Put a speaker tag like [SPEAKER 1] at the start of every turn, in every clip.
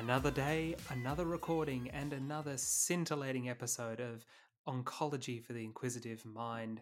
[SPEAKER 1] Another day, another recording, and another scintillating episode of Oncology for the Inquisitive Mind,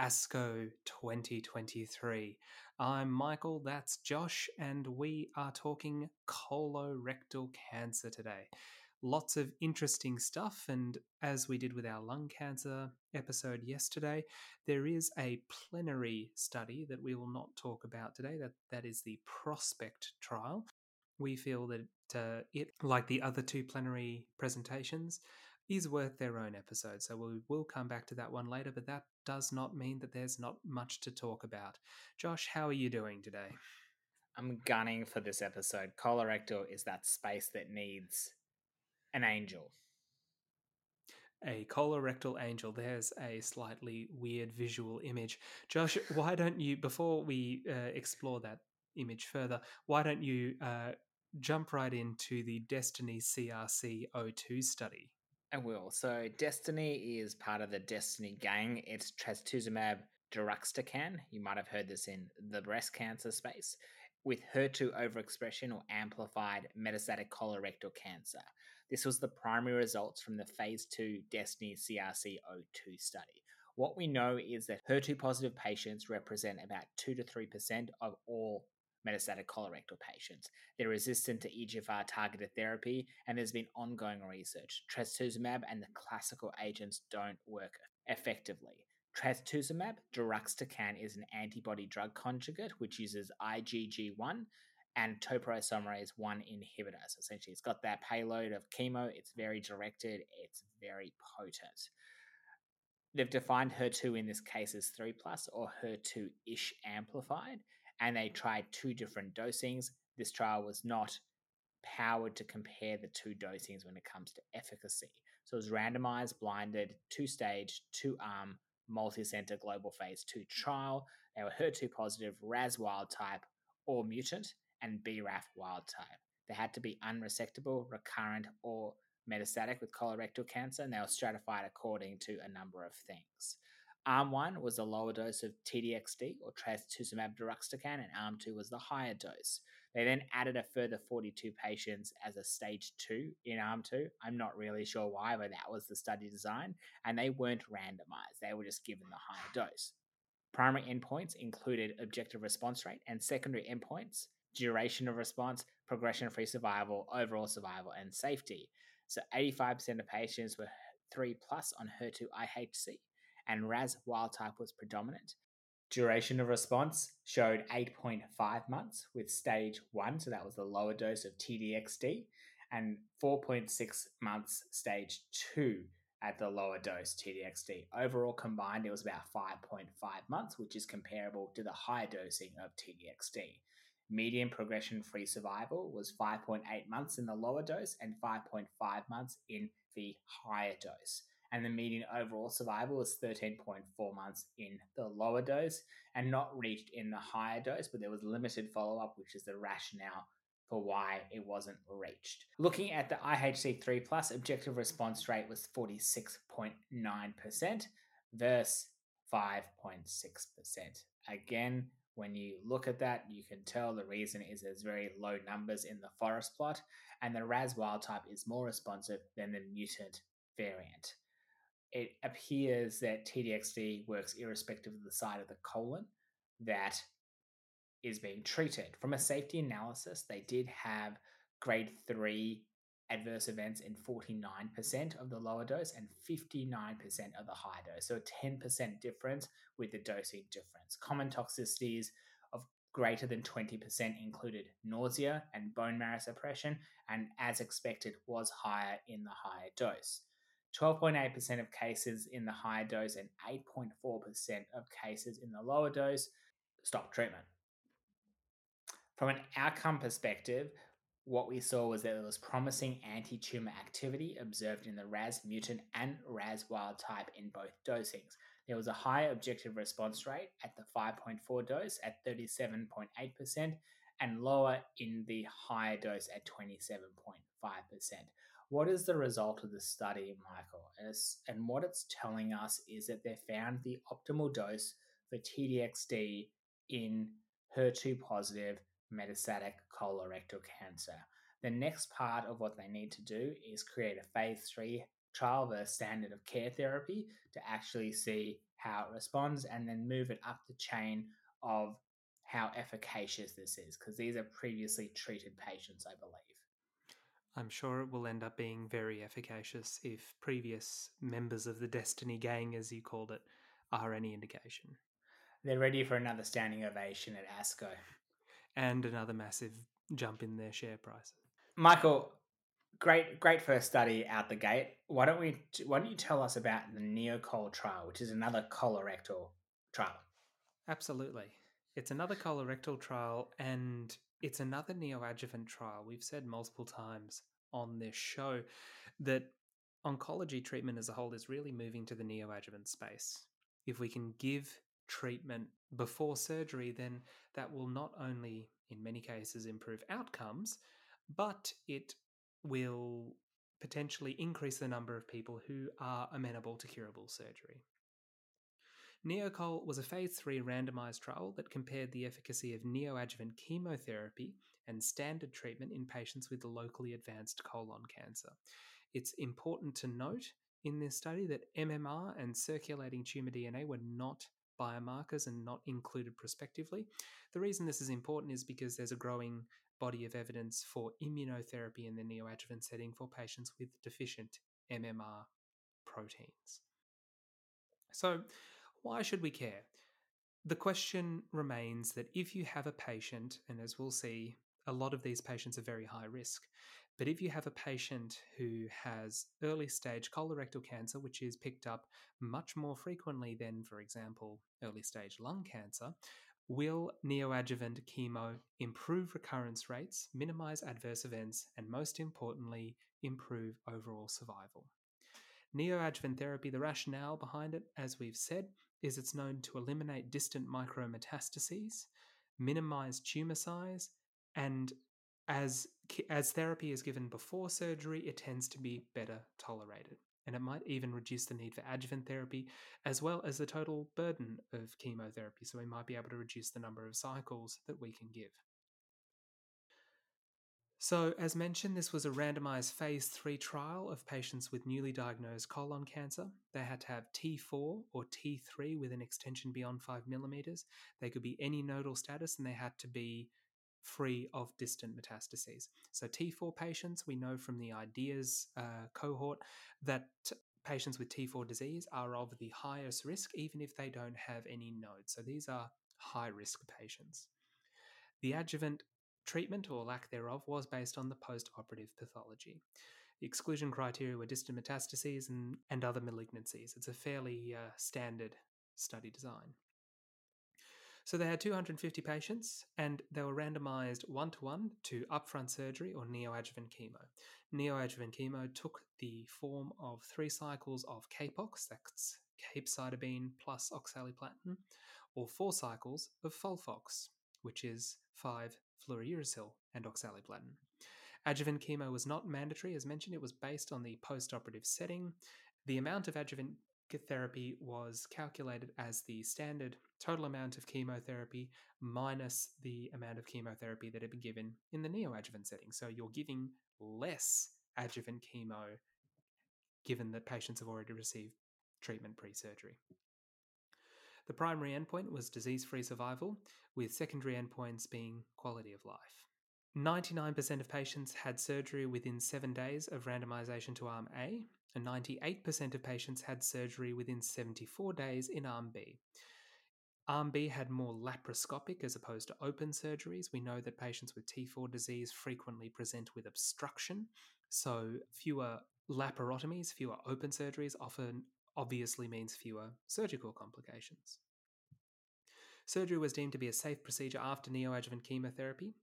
[SPEAKER 1] ASCO 2023. I'm Michael, that's Josh, and we are talking colorectal cancer today. Lots of interesting stuff, and as we did with our lung cancer episode yesterday, there is a plenary study that we will not talk about today. That that is the Prospect trial. We feel that uh, it, like the other two plenary presentations, is worth their own episode. So we will come back to that one later, but that does not mean that there's not much to talk about. Josh, how are you doing today?
[SPEAKER 2] I'm gunning for this episode. Colorectal is that space that needs an angel.
[SPEAKER 1] A colorectal angel. There's a slightly weird visual image. Josh, why don't you, before we uh, explore that image further, why don't you uh, jump right into the Destiny CRC 02 study?
[SPEAKER 2] I will. So Destiny is part of the Destiny gang. It's trastuzumab deruxtecan. You might have heard this in the breast cancer space with HER2 overexpression or amplified metastatic colorectal cancer. This was the primary results from the phase 2 Destiny CRC 02 study. What we know is that HER2 positive patients represent about 2 to 3% of all metastatic colorectal patients. They're resistant to EGFR targeted therapy, and there's been ongoing research. Trastuzumab and the classical agents don't work effectively. Trastuzumab deruxtecan is an antibody drug conjugate which uses IgG1 and topoisomerase 1 inhibitor. So essentially, it's got that payload of chemo, it's very directed, it's very potent. They've defined HER2 in this case as 3 plus or HER2 ISH amplified, and they tried two different dosings. This trial was not powered to compare the two dosings when it comes to efficacy. So it was randomized, blinded, two stage, two arm, multi center global phase two trial. They were HER2 positive, RAS wild type, or mutant, and BRAF wild type. They had to be unresectable, recurrent, or metastatic with colorectal cancer, and they were stratified according to a number of things. Arm 1 was a lower dose of TDXD or trastuzumab deruxtecan, and Arm 2 was the higher dose. They then added a further 42 patients as a stage 2 in Arm 2. I'm not really sure why, but that was the study design, and they weren't randomized. They were just given the higher dose. Primary endpoints included objective response rate and secondary endpoints, duration of response, progression free survival, overall survival, and safety. So 85% of patients were 3 plus on HER2 IHC, and RAS wild type was predominant. Duration of response showed 8.5 months with stage 1, so that was the lower dose of TDXD, and 4.6 months stage 2 at the lower dose TDXD. Overall combined, it was about 5.5 months, which is comparable to the higher dosing of TDXD. Median progression free survival was 5.8 months in the lower dose and 5.5 months in the higher dose and the median overall survival was 13.4 months in the lower dose and not reached in the higher dose, but there was limited follow up, which is the rationale for why it wasn't reached. Looking at the IHC3 plus, objective response rate was 46.9% versus 5.6%. Again, when you look at that, you can tell the reason is there's very low numbers in the forest plot, and the RAS wild type is more responsive than the mutant variant it appears that TDXD works irrespective of the side of the colon that is being treated. From a safety analysis, they did have grade 3 adverse events in 49% of the lower dose and 59% of the high dose. So a 10% difference with the dosing difference. Common toxicities of greater than 20% included nausea and bone marrow suppression, and as expected, was higher in the higher dose. 12.8% of cases in the higher dose and 8.4% of cases in the lower dose stop treatment. From an outcome perspective, what we saw was that there was promising anti tumor activity observed in the RAS mutant and RAS wild type in both dosings. There was a high objective response rate at the 5.4 dose at 37.8% and lower in the higher dose at 27.5%. What is the result of the study, Michael? And what it's telling us is that they found the optimal dose for TDXD in HER2 positive metastatic colorectal cancer. The next part of what they need to do is create a phase three trial of a standard of care therapy to actually see how it responds and then move it up the chain of how efficacious this is because these are previously treated patients, I believe.
[SPEAKER 1] I'm sure it will end up being very efficacious if previous members of the Destiny gang, as you called it, are any indication.
[SPEAKER 2] They're ready for another standing ovation at ASCO.
[SPEAKER 1] And another massive jump in their share prices.
[SPEAKER 2] Michael, great great first study out the gate. Why don't we why don't you tell us about the Neocol trial, which is another colorectal trial?
[SPEAKER 1] Absolutely. It's another colorectal trial and it's another neoadjuvant trial. We've said multiple times on this show that oncology treatment as a whole is really moving to the neoadjuvant space. If we can give treatment before surgery, then that will not only, in many cases, improve outcomes, but it will potentially increase the number of people who are amenable to curable surgery. Neocol was a phase 3 randomized trial that compared the efficacy of neoadjuvant chemotherapy and standard treatment in patients with locally advanced colon cancer. It's important to note in this study that MMR and circulating tumor DNA were not biomarkers and not included prospectively. The reason this is important is because there's a growing body of evidence for immunotherapy in the neoadjuvant setting for patients with deficient MMR proteins. So, why should we care? The question remains that if you have a patient, and as we'll see, a lot of these patients are very high risk, but if you have a patient who has early stage colorectal cancer, which is picked up much more frequently than, for example, early stage lung cancer, will neoadjuvant chemo improve recurrence rates, minimize adverse events, and most importantly, improve overall survival? Neoadjuvant therapy, the rationale behind it, as we've said, is it's known to eliminate distant micrometastases, minimize tumor size, and as as therapy is given before surgery, it tends to be better tolerated. And it might even reduce the need for adjuvant therapy as well as the total burden of chemotherapy. So we might be able to reduce the number of cycles that we can give. So, as mentioned, this was a randomized phase 3 trial of patients with newly diagnosed colon cancer. They had to have T4 or T3 with an extension beyond 5 millimeters. They could be any nodal status and they had to be free of distant metastases. So, T4 patients, we know from the IDEAS uh, cohort that patients with T4 disease are of the highest risk, even if they don't have any nodes. So, these are high risk patients. The adjuvant treatment or lack thereof was based on the post operative pathology. The exclusion criteria were distant metastases and, and other malignancies. It's a fairly uh, standard study design. So they had 250 patients and they were randomized one to one to upfront surgery or neoadjuvant chemo. Neoadjuvant chemo took the form of three cycles of Capox, that's capecitabine plus oxaliplatin, or four cycles of Folfox, which is 5 fluorouracil and oxaliplatin. Adjuvant chemo was not mandatory, as mentioned, it was based on the postoperative setting. The amount of adjuvant therapy was calculated as the standard total amount of chemotherapy minus the amount of chemotherapy that had been given in the neoadjuvant setting. So you're giving less adjuvant chemo given that patients have already received treatment pre surgery. The primary endpoint was disease free survival, with secondary endpoints being quality of life. 99% of patients had surgery within seven days of randomization to Arm A, and 98% of patients had surgery within 74 days in Arm B. Arm B had more laparoscopic as opposed to open surgeries. We know that patients with T4 disease frequently present with obstruction, so fewer laparotomies, fewer open surgeries often obviously means fewer surgical complications. Surgery was deemed to be a safe procedure after neoadjuvant chemotherapy.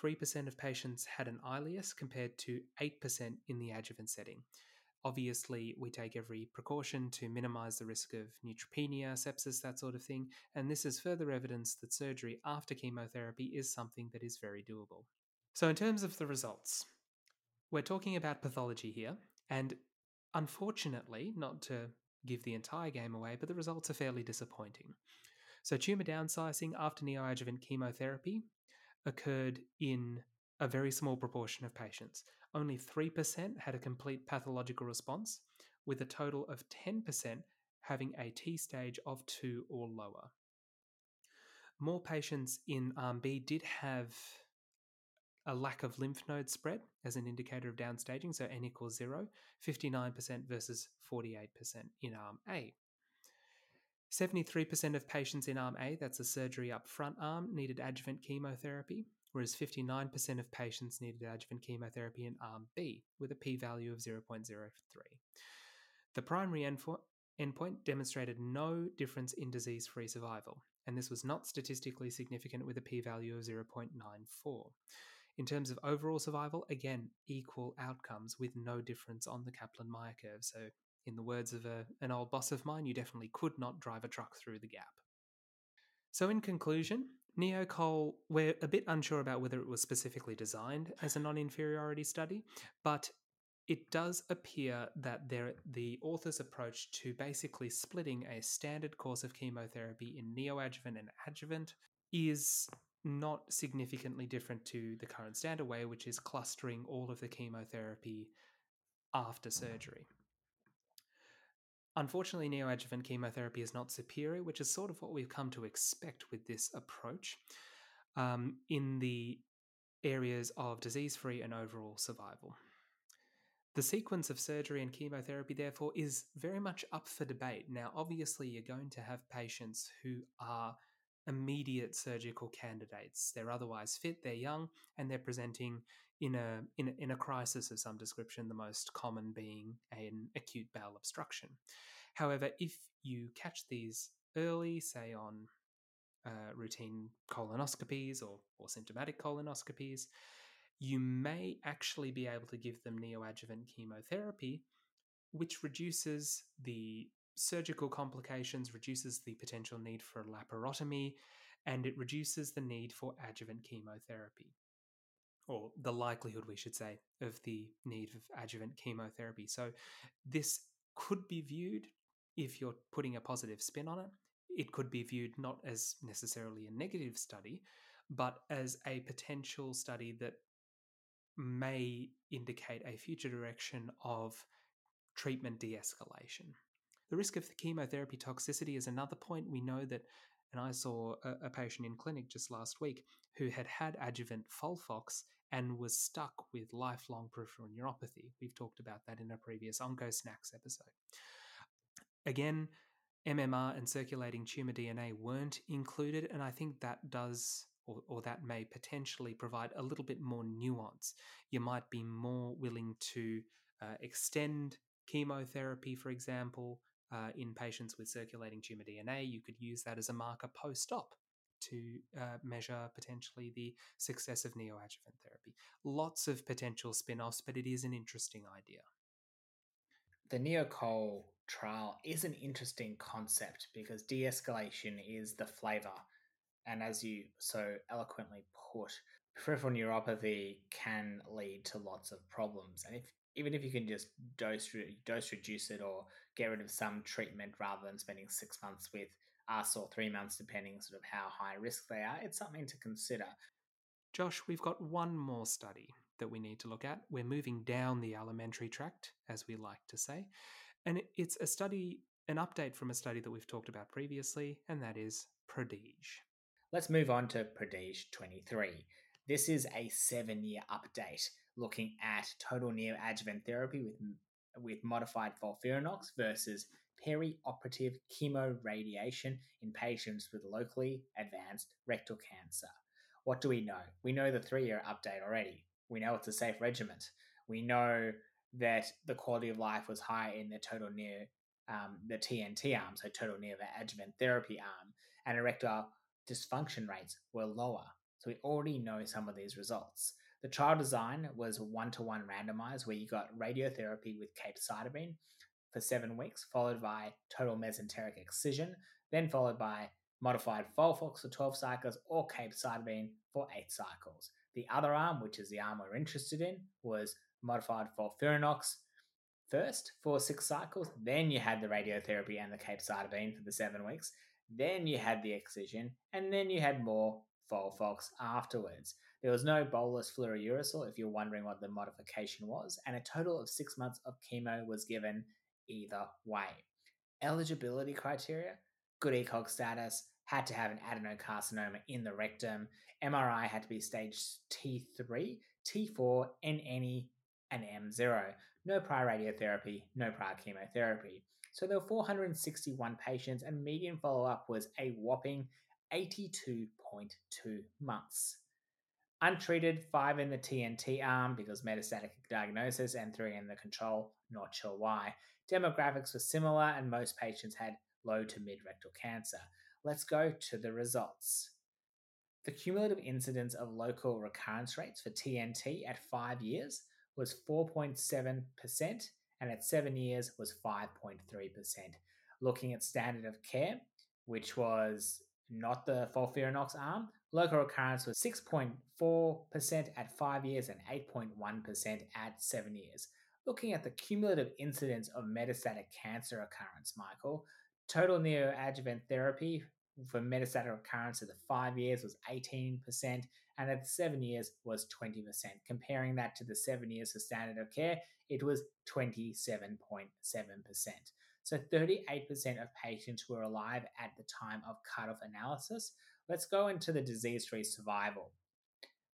[SPEAKER 1] 3% of patients had an ileus compared to 8% in the adjuvant setting. Obviously, we take every precaution to minimize the risk of neutropenia, sepsis, that sort of thing, and this is further evidence that surgery after chemotherapy is something that is very doable. So, in terms of the results, we're talking about pathology here, and unfortunately, not to give the entire game away, but the results are fairly disappointing. So, tumor downsizing after neoadjuvant chemotherapy occurred in a very small proportion of patients. Only 3% had a complete pathological response, with a total of 10% having a T stage of 2 or lower. More patients in Arm B did have a lack of lymph node spread as an indicator of downstaging, so n equals 0, 59% versus 48% in Arm A. 73% of patients in Arm A, that's a surgery up front arm, needed adjuvant chemotherapy, whereas 59% of patients needed adjuvant chemotherapy in Arm B, with a p value of 0.03. The primary endpoint demonstrated no difference in disease free survival, and this was not statistically significant with a p value of 0.94. In terms of overall survival, again, equal outcomes with no difference on the Kaplan Meier curve. So, in the words of a, an old boss of mine, you definitely could not drive a truck through the gap. So, in conclusion, NeoCol, we're a bit unsure about whether it was specifically designed as a non inferiority study, but it does appear that the author's approach to basically splitting a standard course of chemotherapy in neoadjuvant and adjuvant is not significantly different to the current standard way, which is clustering all of the chemotherapy after surgery. Unfortunately, neoadjuvant chemotherapy is not superior, which is sort of what we've come to expect with this approach um, in the areas of disease free and overall survival. The sequence of surgery and chemotherapy, therefore, is very much up for debate. Now, obviously, you're going to have patients who are immediate surgical candidates. They're otherwise fit, they're young, and they're presenting in a, in a, in a crisis of some description, the most common being an acute bowel obstruction. However, if you catch these early, say on uh, routine colonoscopies or, or symptomatic colonoscopies, you may actually be able to give them neoadjuvant chemotherapy, which reduces the surgical complications, reduces the potential need for laparotomy, and it reduces the need for adjuvant chemotherapy, or the likelihood, we should say, of the need of adjuvant chemotherapy. So, this could be viewed, if you're putting a positive spin on it, it could be viewed not as necessarily a negative study, but as a potential study that may indicate a future direction of treatment de escalation. The risk of the chemotherapy toxicity is another point. We know that, and I saw a, a patient in clinic just last week who had had adjuvant Folfox and was stuck with lifelong peripheral neuropathy. We've talked about that in a previous OncoSnacks episode. Again, MMR and circulating tumor DNA weren't included, and I think that does or, or, that may potentially provide a little bit more nuance. You might be more willing to uh, extend chemotherapy, for example, uh, in patients with circulating tumor DNA. You could use that as a marker post op to uh, measure potentially the success of neoadjuvant therapy. Lots of potential spin offs, but it is an interesting idea.
[SPEAKER 2] The NeoCol trial is an interesting concept because de escalation is the flavor. And as you so eloquently put, peripheral neuropathy can lead to lots of problems. And if even if you can just dose dose reduce it or get rid of some treatment rather than spending six months with us or three months, depending sort of how high risk they are, it's something to consider.
[SPEAKER 1] Josh, we've got one more study that we need to look at. We're moving down the alimentary tract, as we like to say, and it's a study, an update from a study that we've talked about previously, and that is Prodige.
[SPEAKER 2] Let's move on to Prodige 23. This is a seven year update looking at total neoadjuvant therapy with, with modified FOLFIRINOX versus perioperative chemoradiation in patients with locally advanced rectal cancer. What do we know? We know the three year update already. We know it's a safe regimen. We know that the quality of life was high in the total near, um, the TNT arm, so total neoadjuvant therapy arm, and erectile dysfunction rates were lower. So we already know some of these results. The trial design was one to one randomized, where you got radiotherapy with capecitabine for seven weeks, followed by total mesenteric excision, then followed by modified Folfox for 12 cycles or capecitabine for eight cycles. The other arm, which is the arm we're interested in, was modified FOLFIRINOX first for six cycles. Then you had the radiotherapy and the capecitabine for the seven weeks. Then you had the excision, and then you had more Folfox afterwards. There was no bolus fluorouracil, if you're wondering what the modification was, and a total of six months of chemo was given either way. Eligibility criteria good ECOG status, had to have an adenocarcinoma in the rectum, MRI had to be stage T3, T4, N and M0. No prior radiotherapy, no prior chemotherapy. So there were 461 patients, and median follow up was a whopping 82.2 months. Untreated, five in the TNT arm because metastatic diagnosis, and three in the control, not sure why. Demographics were similar, and most patients had low to mid rectal cancer. Let's go to the results. The cumulative incidence of local recurrence rates for TNT at five years was 4.7%, and at seven years was 5.3%. Looking at standard of care, which was not the FOLFIRINOX arm, local recurrence was 6.4% at five years and 8.1% at seven years. Looking at the cumulative incidence of metastatic cancer occurrence, Michael, total neoadjuvant therapy for metastatic recurrence at the five years was 18%, and at seven years was 20%. Comparing that to the seven years of standard of care, it was 27.7%. So 38% of patients were alive at the time of cutoff analysis. Let's go into the disease free survival.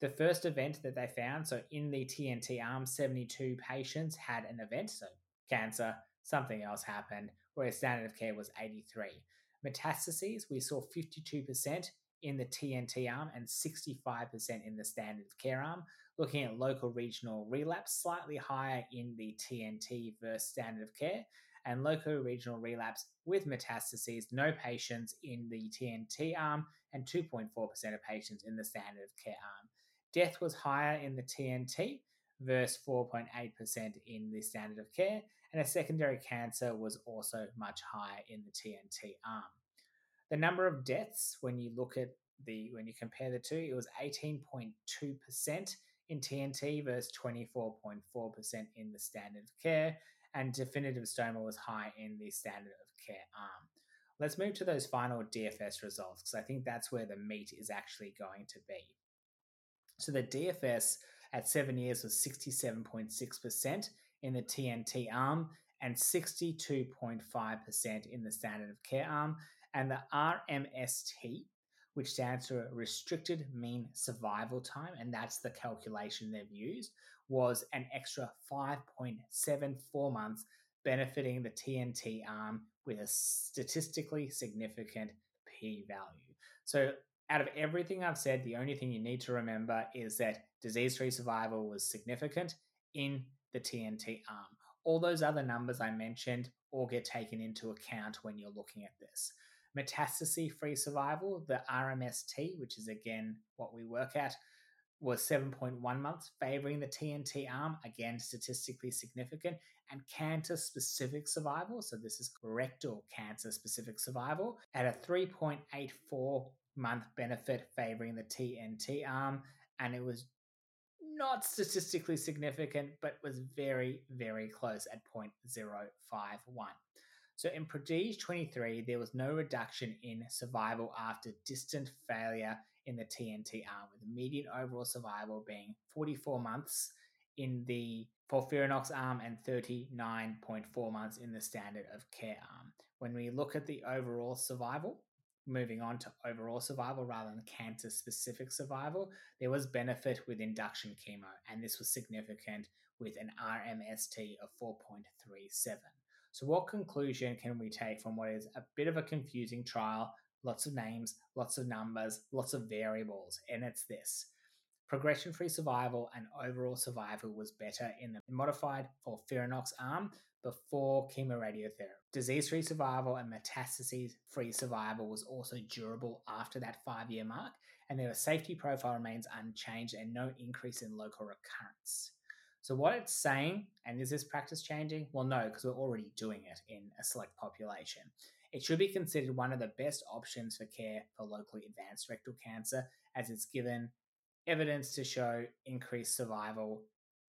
[SPEAKER 2] The first event that they found, so in the TNT arm, 72 patients had an event, so cancer, something else happened, whereas standard of care was 83. Metastases, we saw 52% in the TNT arm and 65% in the standard of care arm. Looking at local regional relapse, slightly higher in the TNT versus standard of care, and local regional relapse with metastases, no patients in the TNT arm and 2.4% of patients in the standard of care arm. Death was higher in the TNT versus 4.8% in the standard of care, and a secondary cancer was also much higher in the TNT arm. The number of deaths, when you look at the when you compare the two, it was 18.2% in TNT versus 24.4% in the standard of care, and definitive stoma was high in the standard of care arm. Let's move to those final DFS results because I think that's where the meat is actually going to be. So the DFS at seven years was 67.6% in the TNT arm and 62.5% in the standard of care arm. And the RMST, which stands for restricted mean survival time, and that's the calculation they've used, was an extra 5.74 months, benefiting the TNT arm with a statistically significant p value. So, out of everything I've said, the only thing you need to remember is that disease free survival was significant in the TNT arm. All those other numbers I mentioned all get taken into account when you're looking at this. Metastasis free survival, the RMST, which is again what we work at, was 7.1 months, favoring the TNT arm, again statistically significant, and cancer specific survival, so this is rectal cancer specific survival, at a 3.84 month benefit favoring the TNT arm, and it was not statistically significant, but was very, very close at 0.051. So in Prodige 23, there was no reduction in survival after distant failure in the TNT arm, with the median overall survival being 44 months in the FOLFIRINOX arm and 39.4 months in the standard of care arm. When we look at the overall survival, moving on to overall survival rather than cancer specific survival, there was benefit with induction chemo, and this was significant with an RMST of 4.37. So, what conclusion can we take from what is a bit of a confusing trial? Lots of names, lots of numbers, lots of variables, and it's this. Progression free survival and overall survival was better in the modified FOLFIRINOX arm before chemoradiotherapy. Disease free survival and metastases free survival was also durable after that five year mark, and their safety profile remains unchanged and no increase in local recurrence. So, what it's saying, and is this practice changing? Well, no, because we're already doing it in a select population. It should be considered one of the best options for care for locally advanced rectal cancer, as it's given evidence to show increased survival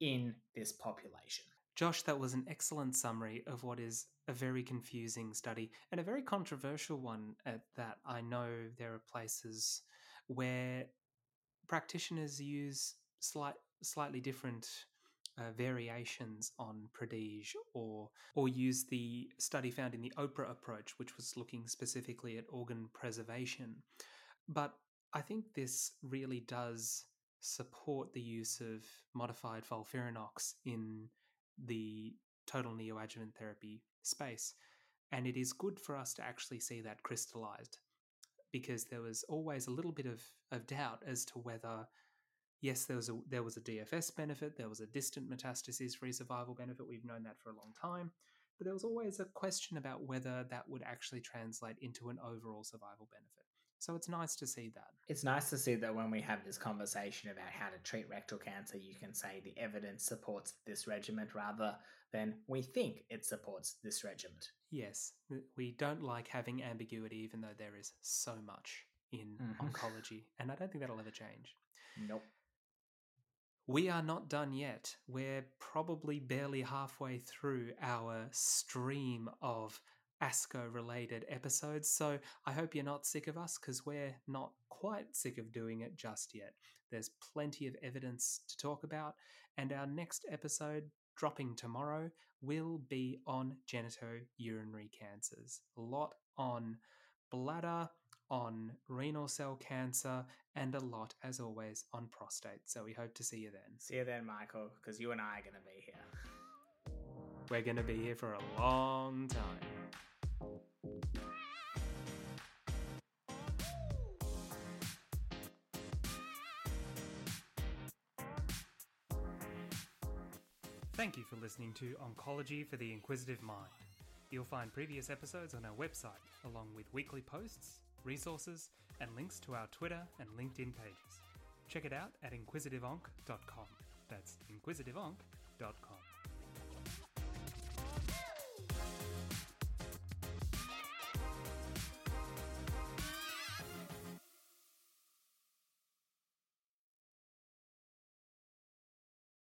[SPEAKER 2] in this population.
[SPEAKER 1] Josh, that was an excellent summary of what is a very confusing study and a very controversial one at that. I know there are places where practitioners use slight, slightly different uh, variations on Prodige or or use the study found in the OPRA approach, which was looking specifically at organ preservation. But I think this really does support the use of modified FOLFIRINOX in the total neoadjuvant therapy space. And it is good for us to actually see that crystallized because there was always a little bit of, of doubt as to whether yes, there was a there was a DFS benefit, there was a distant metastasis free survival benefit. We've known that for a long time, but there was always a question about whether that would actually translate into an overall survival benefit. So it's nice to see that.
[SPEAKER 2] It's nice to see that when we have this conversation about how to treat rectal cancer, you can say the evidence supports this regimen rather than we think it supports this regimen.
[SPEAKER 1] Yes, we don't like having ambiguity, even though there is so much in mm-hmm. oncology, and I don't think that'll ever change.
[SPEAKER 2] Nope.
[SPEAKER 1] We are not done yet. We're probably barely halfway through our stream of ASCO related episodes, so I hope you're not sick of us because we're not quite sick of doing it just yet. There's plenty of evidence to talk about, and our next episode, dropping tomorrow, will be on genitourinary cancers. A lot on bladder, on renal cell cancer, and a lot, as always, on prostate. So we hope to see you then.
[SPEAKER 2] See you then, Michael, because you and I are going to be here.
[SPEAKER 1] We're going to be here for a long time. Thank you for listening to Oncology for the Inquisitive Mind. You'll find previous episodes on our website, along with weekly posts, resources, and links to our Twitter and LinkedIn pages. Check it out at inquisitiveonc.com. That's inquisitiveonc.com.